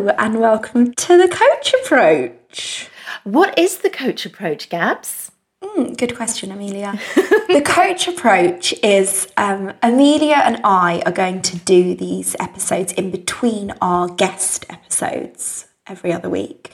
Hello, and welcome to the Coach Approach. What is the Coach Approach, Gabs? Mm, good question, Amelia. the Coach Approach is um, Amelia and I are going to do these episodes in between our guest episodes every other week.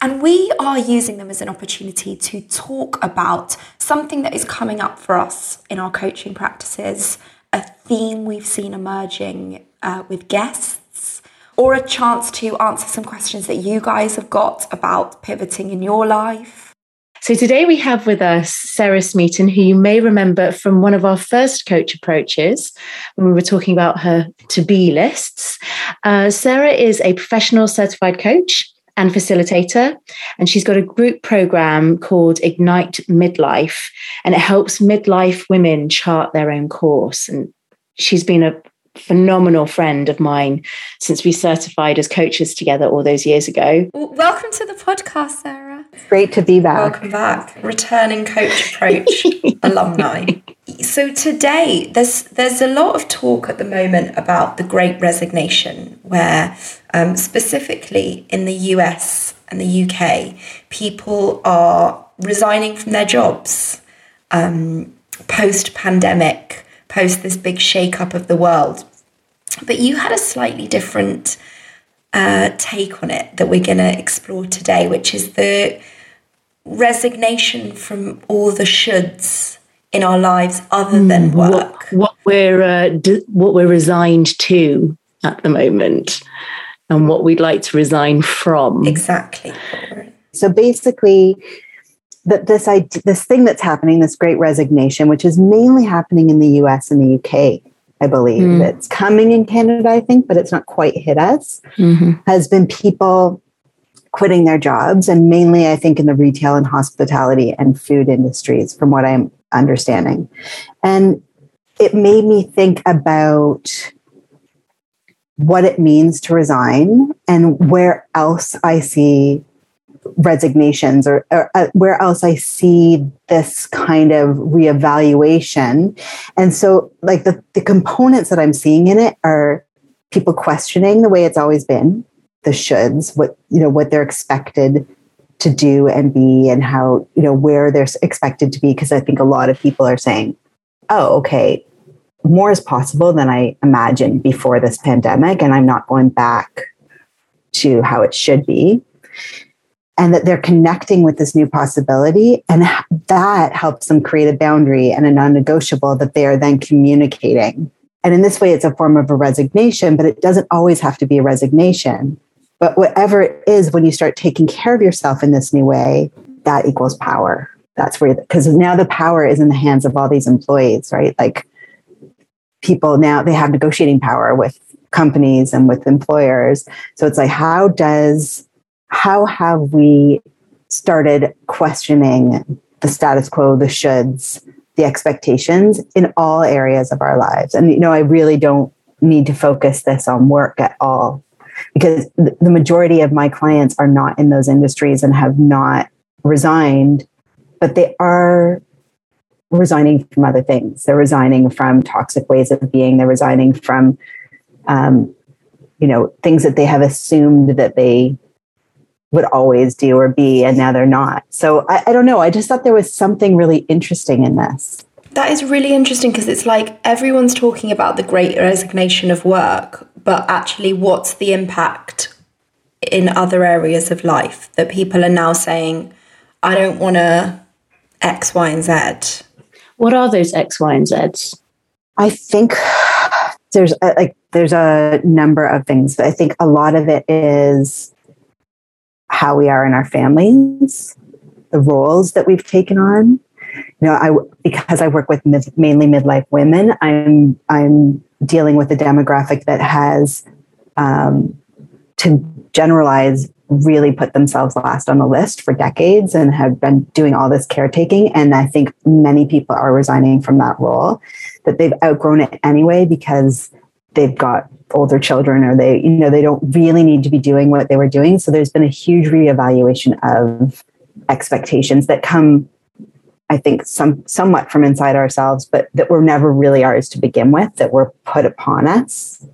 And we are using them as an opportunity to talk about something that is coming up for us in our coaching practices, a theme we've seen emerging uh, with guests, or a chance to answer some questions that you guys have got about pivoting in your life. So today we have with us Sarah Smeaton, who you may remember from one of our first coach approaches when we were talking about her to be lists. Uh, Sarah is a professional certified coach and facilitator. And she's got a group program called Ignite Midlife, and it helps midlife women chart their own course. And she's been a phenomenal friend of mine since we certified as coaches together all those years ago. Welcome to the podcast, Sarah. Great to be back. Welcome back. Returning Coach Approach alumni. So today there's there's a lot of talk at the moment about the great resignation where um, specifically in the US and the UK people are resigning from their jobs um, post pandemic post this big shake up of the world but you had a slightly different uh, take on it that we're going to explore today, which is the resignation from all the shoulds in our lives other than work. What, what we're uh, d- what we're resigned to at the moment, and what we'd like to resign from. Exactly. So basically, that this idea, this thing that's happening, this great resignation, which is mainly happening in the U.S. and the U.K. I believe. Mm. It's coming in Canada, I think, but it's not quite hit us. Mm-hmm. Has been people quitting their jobs, and mainly, I think, in the retail and hospitality and food industries, from what I'm understanding. And it made me think about what it means to resign and where else I see resignations or, or uh, where else I see this kind of reevaluation. And so, like the, the components that I'm seeing in it are people questioning the way it's always been, the shoulds, what you know, what they're expected to do and be, and how you know where they're expected to be. Because I think a lot of people are saying, "Oh, okay, more is possible than I imagined before this pandemic, and I'm not going back to how it should be." And that they're connecting with this new possibility. And that helps them create a boundary and a non negotiable that they are then communicating. And in this way, it's a form of a resignation, but it doesn't always have to be a resignation. But whatever it is, when you start taking care of yourself in this new way, that equals power. That's where, because now the power is in the hands of all these employees, right? Like people now, they have negotiating power with companies and with employers. So it's like, how does how have we started questioning the status quo, the shoulds, the expectations in all areas of our lives? And, you know, I really don't need to focus this on work at all because the majority of my clients are not in those industries and have not resigned, but they are resigning from other things. They're resigning from toxic ways of being. They're resigning from, um, you know, things that they have assumed that they would always do or be, and now they're not. So I, I don't know. I just thought there was something really interesting in this. That is really interesting because it's like everyone's talking about the great resignation of work, but actually, what's the impact in other areas of life that people are now saying, I don't want to X, Y, and Z? What are those X, Y, and Zs? I think there's a, like there's a number of things. I think a lot of it is how we are in our families, the roles that we've taken on. You know, I because I work with mid, mainly midlife women, I'm I'm dealing with a demographic that has, um, to generalize, really put themselves last on the list for decades and have been doing all this caretaking. And I think many people are resigning from that role, that they've outgrown it anyway because they've got older children or they you know they don't really need to be doing what they were doing. So there's been a huge reevaluation of expectations that come i think some somewhat from inside ourselves but that were never really ours to begin with that were put upon us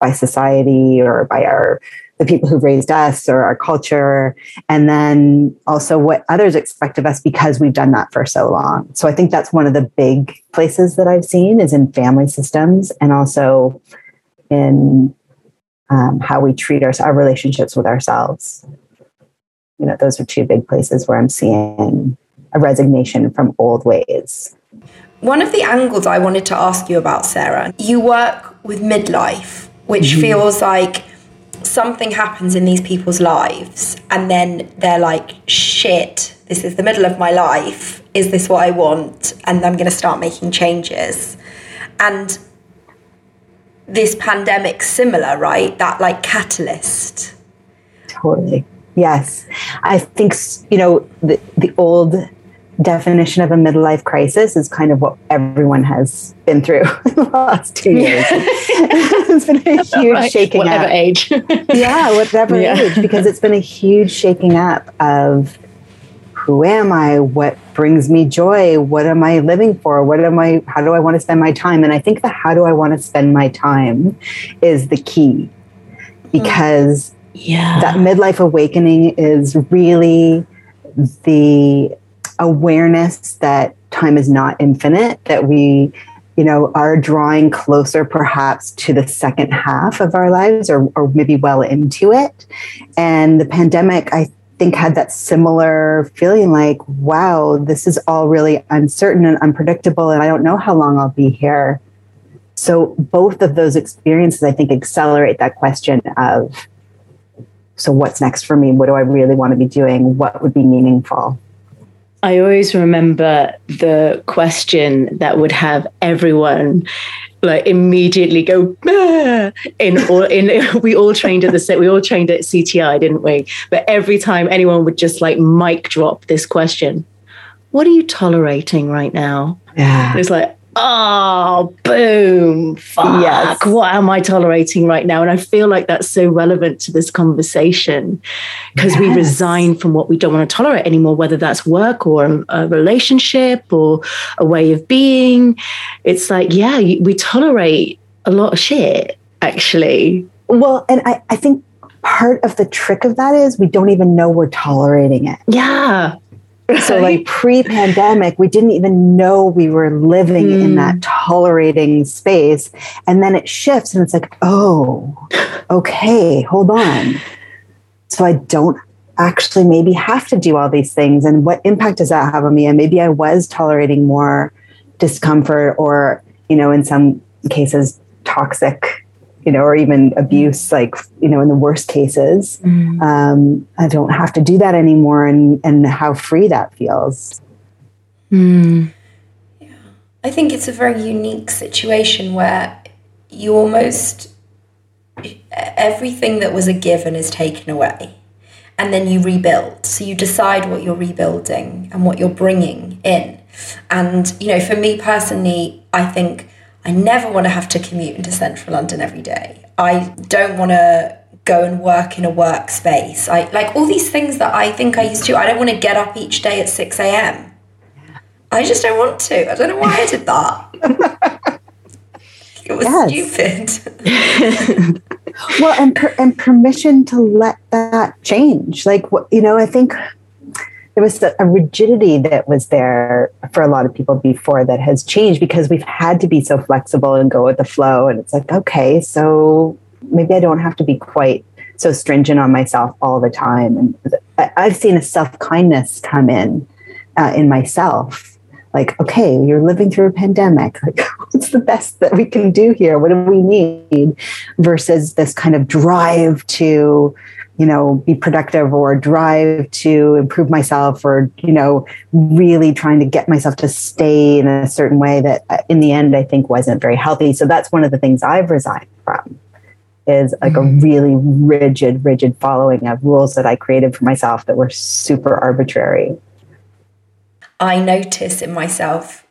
by society or by our the people who've raised us or our culture, and then also what others expect of us because we've done that for so long. So I think that's one of the big places that I've seen is in family systems and also in um, how we treat our, our relationships with ourselves. You know, those are two big places where I'm seeing a resignation from old ways. One of the angles I wanted to ask you about, Sarah, you work with midlife, which mm-hmm. feels like something happens in these people's lives and then they're like, shit, this is the middle of my life. Is this what I want? And I'm going to start making changes. And this pandemic similar, right? That like catalyst. Totally. Yes. I think, you know, the, the old definition of a midlife crisis is kind of what everyone has been through in the last two years. it's been a huge right. shaking whatever up. age. yeah, whatever yeah. age, because it's been a huge shaking up of who am I? What brings me joy? What am I living for? What am I, how do I want to spend my time? And I think the how do I want to spend my time is the key mm. because yeah. that midlife awakening is really the awareness that time is not infinite, that we, you know, are drawing closer perhaps to the second half of our lives or, or maybe well into it. And the pandemic, I think, had that similar feeling like, wow, this is all really uncertain and unpredictable, and I don't know how long I'll be here. So, both of those experiences, I think, accelerate that question of, so what's next for me? What do I really want to be doing? What would be meaningful? I always remember the question that would have everyone like immediately go ah! in all in we all trained at the set we all trained at CTI didn't we but every time anyone would just like mic drop this question what are you tolerating right now yeah. it's like oh, boom, fuck, yes. what am I tolerating right now? And I feel like that's so relevant to this conversation because yes. we resign from what we don't want to tolerate anymore, whether that's work or a relationship or a way of being. It's like, yeah, we tolerate a lot of shit, actually. Well, and I, I think part of the trick of that is we don't even know we're tolerating it. Yeah. So, like pre pandemic, we didn't even know we were living mm. in that tolerating space. And then it shifts and it's like, oh, okay, hold on. So, I don't actually maybe have to do all these things. And what impact does that have on me? And maybe I was tolerating more discomfort or, you know, in some cases, toxic you know, or even abuse, like, you know, in the worst cases. Mm. Um, I don't have to do that anymore and, and how free that feels. Mm. Yeah. I think it's a very unique situation where you almost, everything that was a given is taken away and then you rebuild. So you decide what you're rebuilding and what you're bringing in. And, you know, for me personally, I think I never want to have to commute into central London every day. I don't want to go and work in a workspace. I like all these things that I think I used to. I don't want to get up each day at 6 a.m. I just don't want to. I don't know why I did that. it was stupid. well, and per- and permission to let that change. Like you know, I think there was a rigidity that was there for a lot of people before that has changed because we've had to be so flexible and go with the flow. And it's like, okay, so maybe I don't have to be quite so stringent on myself all the time. And I've seen a self kindness come in uh, in myself. Like, okay, you're living through a pandemic. Like, what's the best that we can do here? What do we need? Versus this kind of drive to you know be productive or drive to improve myself or you know really trying to get myself to stay in a certain way that uh, in the end i think wasn't very healthy so that's one of the things i've resigned from is like mm-hmm. a really rigid rigid following of rules that i created for myself that were super arbitrary i notice in myself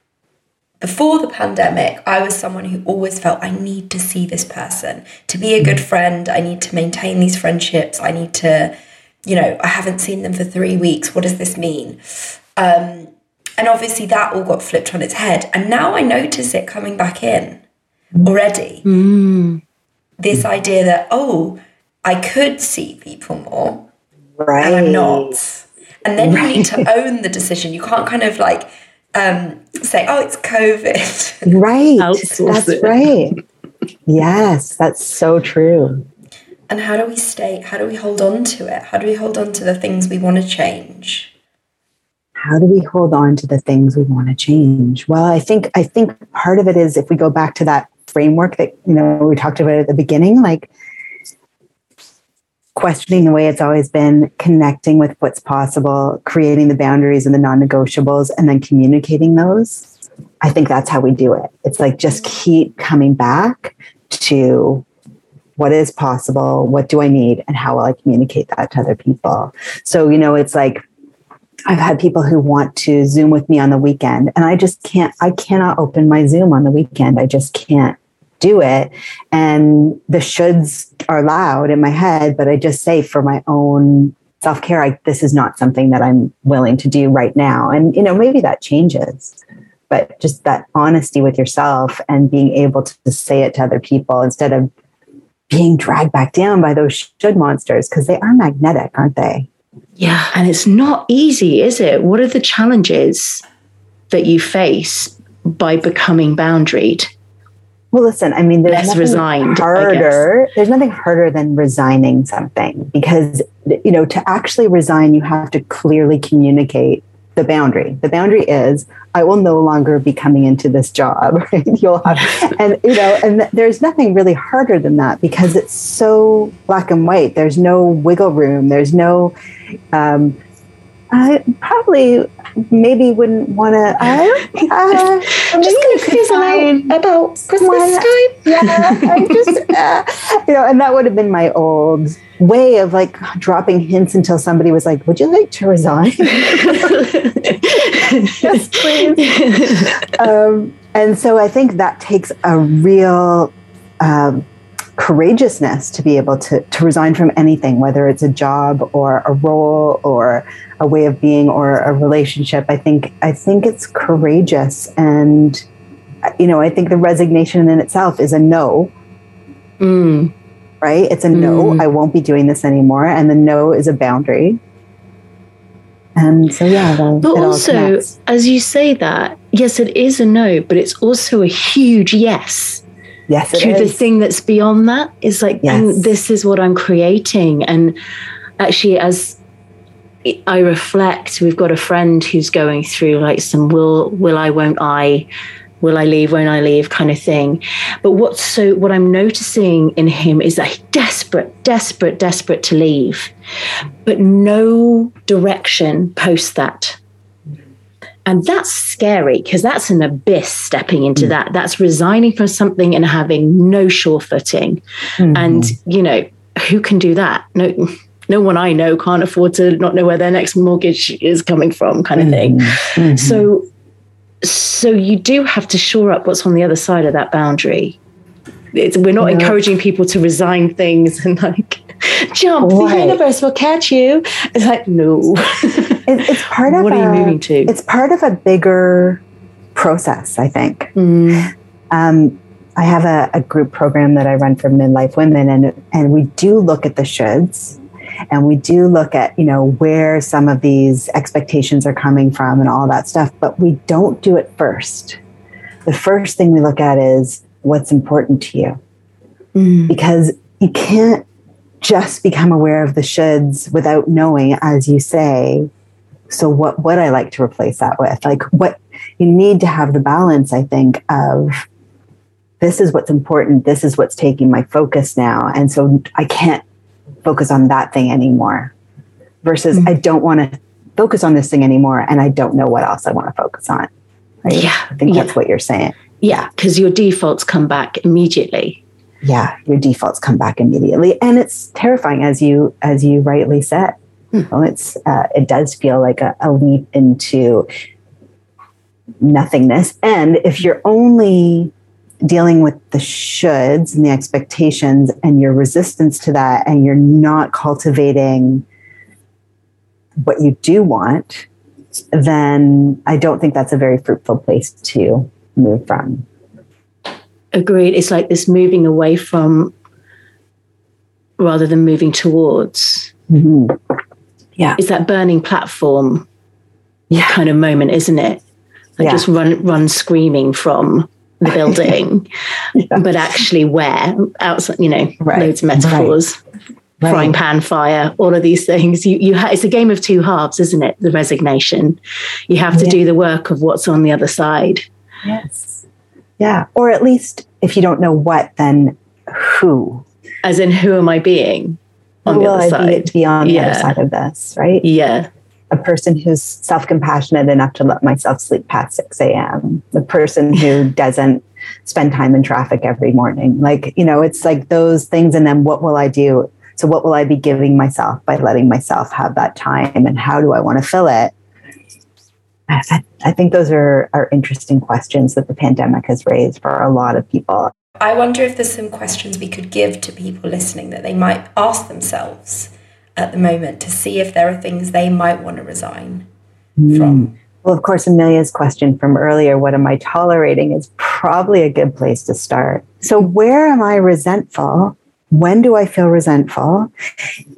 before the pandemic, I was someone who always felt I need to see this person to be a good friend. I need to maintain these friendships. I need to, you know, I haven't seen them for three weeks. What does this mean? Um, and obviously, that all got flipped on its head. And now I notice it coming back in already. Mm. This idea that, oh, I could see people more, right. and I'm not. And then right. you need to own the decision. You can't kind of like um, say, "Oh, it's COVID." Right. Outsource that's it. right. yes, that's so true. And how do we stay? How do we hold on to it? How do we hold on to the things we want to change? How do we hold on to the things we want to change? Well, I think I think part of it is if we go back to that framework that you know we talked about at the beginning, like questioning the way it's always been, connecting with what's possible, creating the boundaries and the non negotiables, and then communicating those. I think that's how we do it. It's like just keep coming back to what is possible, what do I need, and how will I communicate that to other people. So, you know, it's like I've had people who want to Zoom with me on the weekend, and I just can't, I cannot open my Zoom on the weekend. I just can't do it. And the shoulds are loud in my head, but I just say for my own self care, this is not something that I'm willing to do right now. And, you know, maybe that changes, but just that honesty with yourself and being able to say it to other people instead of being dragged back down by those should monsters because they are magnetic, aren't they? Yeah. And it's not easy, is it? What are the challenges that you face by becoming boundaried? Well, listen, I mean, there's Less nothing resigned, harder. There's nothing harder than resigning something because, you know, to actually resign, you have to clearly communicate the boundary. The boundary is, I will no longer be coming into this job. Right? You'll have, and you know, and th- there's nothing really harder than that because it's so black and white. There's no wiggle room. There's no, um, I probably maybe wouldn't want to. Uh, uh, I'm just going to about Christmas time. Yeah, I just uh, you know, and that would have been my old way of like dropping hints until somebody was like, "Would you like to resign?" yes, please. Um, and so I think that takes a real. Um, courageousness to be able to, to resign from anything, whether it's a job or a role or a way of being or a relationship. I think I think it's courageous, and you know, I think the resignation in itself is a no. Mm. Right? It's a no. Mm. I won't be doing this anymore, and the no is a boundary. And so, yeah. but also, as you say that, yes, it is a no, but it's also a huge yes yes, to is. the thing that's beyond that is like, yes. this is what I'm creating. And actually, as I reflect, we've got a friend who's going through like some will, will I, won't I, will I leave, won't I leave kind of thing. But what's so, what I'm noticing in him is that he's desperate, desperate, desperate to leave, but no direction post that. And that's scary because that's an abyss stepping into mm. that. That's resigning from something and having no sure footing. Mm-hmm. And, you know, who can do that? No, no one I know can't afford to not know where their next mortgage is coming from, kind of thing. Mm-hmm. So, so you do have to shore up what's on the other side of that boundary. It's, we're not yeah. encouraging people to resign things and like jump. Right. The universe will catch you. It's like no. It, it's part of. what are you moving to? It's part of a bigger process. I think. Mm. Um, I have a, a, group program that I run for midlife women, and and we do look at the shoulds, and we do look at you know where some of these expectations are coming from and all that stuff. But we don't do it first. The first thing we look at is what's important to you, mm. because you can't just become aware of the shoulds without knowing, as you say. So, what would I like to replace that with? Like, what you need to have the balance, I think, of this is what's important, this is what's taking my focus now. And so I can't focus on that thing anymore versus mm-hmm. I don't want to focus on this thing anymore and I don't know what else I want to focus on. Right? Yeah. I think yeah. that's what you're saying. Yeah, because your defaults come back immediately yeah your defaults come back immediately and it's terrifying as you as you rightly said hmm. well, it's uh, it does feel like a, a leap into nothingness and if you're only dealing with the shoulds and the expectations and your resistance to that and you're not cultivating what you do want then i don't think that's a very fruitful place to move from agreed. It's like this moving away from rather than moving towards. Mm-hmm. Yeah. It's that burning platform Yeah. kind of moment, isn't it? Like Yeah. just run run screaming from the building, Yeah. but actually where outside, you know, Right. loads of metaphors, Right. frying pan fire, all of these things. You you ha- it's a game of two halves, isn't it? The resignation. You have to Yeah. do the work of what's on the other side. Yes. Yeah. Or at least if you don't know what, then who? As in, who am I being on Who the will other I side? be, be on the Yeah. other side of this, right? Yeah, A person who's self compassionate enough to let myself sleep past 6 a.m., the person who doesn't spend time in traffic every morning. Like, you know, it's like those things. And then what will I do? So, what will I be giving myself by letting myself have that time? And how do I want to fill it? I, I- I think those are, are interesting questions that the pandemic has raised for a lot of people. I wonder if there's some questions we could give to people listening that they might ask themselves at the moment to see if there are things they might want to resign hmm. from. Well, of course, Amelia's question from earlier, what am I tolerating, is probably a good place to start. So, where am I resentful? When do I feel resentful?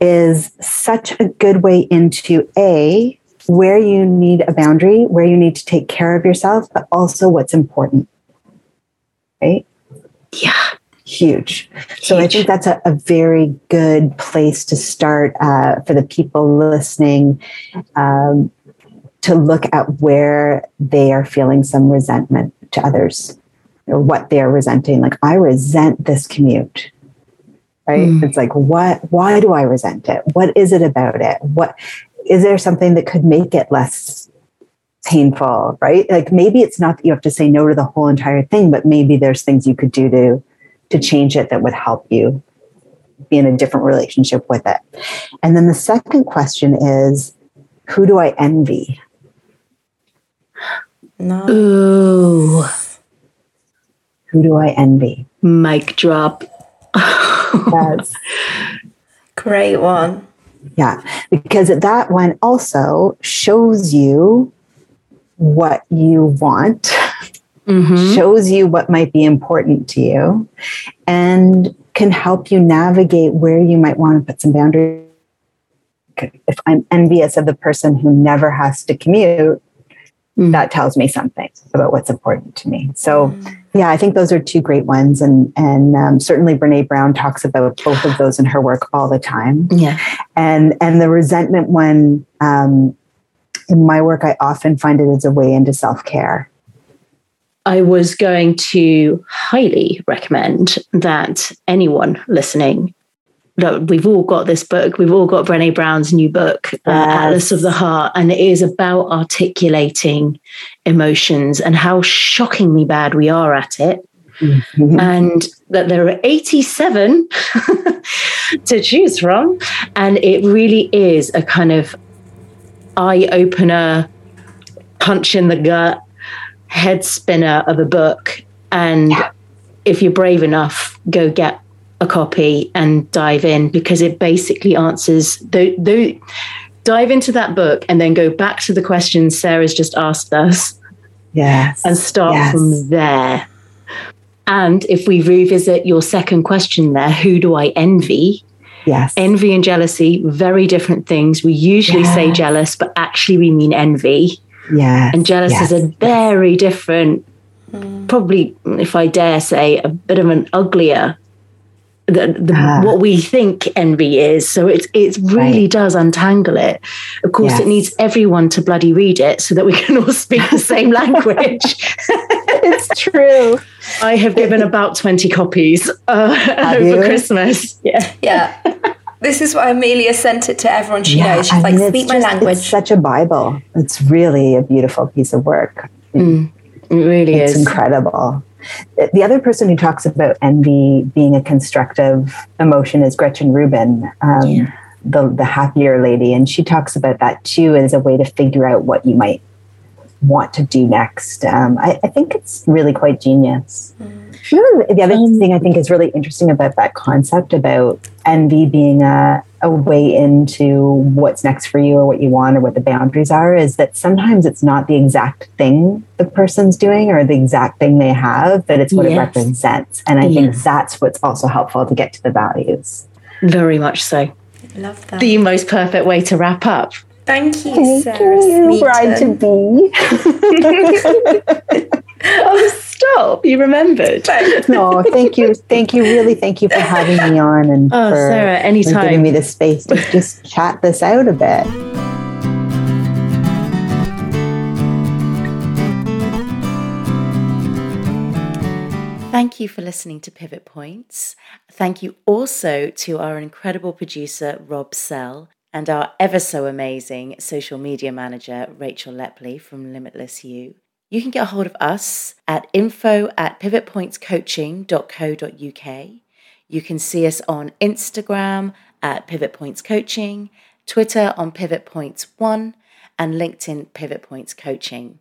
Is such a good way into A, where you need a boundary, where you need to take care of yourself, but also what's important. Right? yeah, huge. So I think that's a, a very good place to start uh, for the people listening um, to look at where they are feeling some resentment to others or what they are resenting. Like, I resent this commute. Right? Mm. It's like, what? Why do I resent it? What is it about it? What is there something that could make it less painful? Right? Like maybe it's not that you have to say no to the whole entire thing, but maybe there's things you could do to to change it that would help you be in a different relationship with it. And then the second question is, who do I envy? No. ooh, Who do I envy? mic drop. Yes. Great one. Yeah, because that one also shows you what you want, Mhm. shows you what might be important to you, and can help you navigate where you might want to put some boundaries. If I'm envious of the person who never has to commute, Mm. that tells me something about what's important to me. So, yeah, I think those are two great ones, and and um, certainly Brene Brown talks about both of those in her work all the time Yeah. and and the resentment one um, in my work i often find it as a way into self-care I was going to highly recommend that anyone listening, look, we've all got this book, we've all got Brene Brown's new book, uh, Yes. Atlas of the Heart, and it is about articulating emotions and how shockingly bad we are at it. and that there are 87 to choose from. And it really is a kind of eye opener, punch in the gut, head spinner of a book. And if you're brave enough, go get a copy and dive in because it basically answers the, the dive into that book and then go back to the questions Sarah's just asked us yes and start Yes. from there. And if we revisit your second question there, who do I envy? yes Envy and jealousy, very different things. We usually say jealous, but actually we mean envy. Yes And jealous yes. is a very different, probably, if I dare say, a bit of an uglier. The, the, Ah. what we think envy is so it it really Right. does untangle it of course Yes. it needs everyone to bloody read it so that we can all speak the same language it's true I have given about 20 copies uh, over you? Christmas. Yeah. Yeah. this is why Amelia sent it to everyone she Yeah, knows. She's I like, mean, speak my just- language. it's such a bible it's really a beautiful piece of work It really it's is. incredible the other person who talks about envy being a constructive emotion is Gretchen Rubin, um, Yeah. the the happier lady, and she talks about that too as a way to figure out what you might want to do next. Um, I, I think it's really quite genius. You know, the other Um, thing I think is really interesting about that concept about envy being a, a way into what's next for you or what you want or what the boundaries are is that sometimes it's not the exact thing the person's doing or the exact thing they have, but it's what it represents. And I think that's what's also helpful to get to the values. Very much so. Love that. The most perfect way to wrap up. Thank you, Thank Sarah you, bride to be. Oh, stop. You remembered. no, thank you, thank you, really, thank you for having me on and Oh, for, Sarah, for giving anytime. me the space to just chat this out a bit. Thank you for listening to Pivot Points. Thank you also to our incredible producer, Rob Sell, and our ever so amazing social media manager, Rachel Lepley from Limitless You. You can get a hold of us at info at pivotpointscoaching.co.uk. You can see us on Instagram at Pivot Points Coaching, Twitter on Pivot Points One, and LinkedIn Pivot Points Coaching.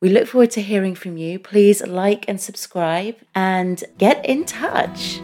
We look forward to hearing from you. Please like and subscribe and get in touch.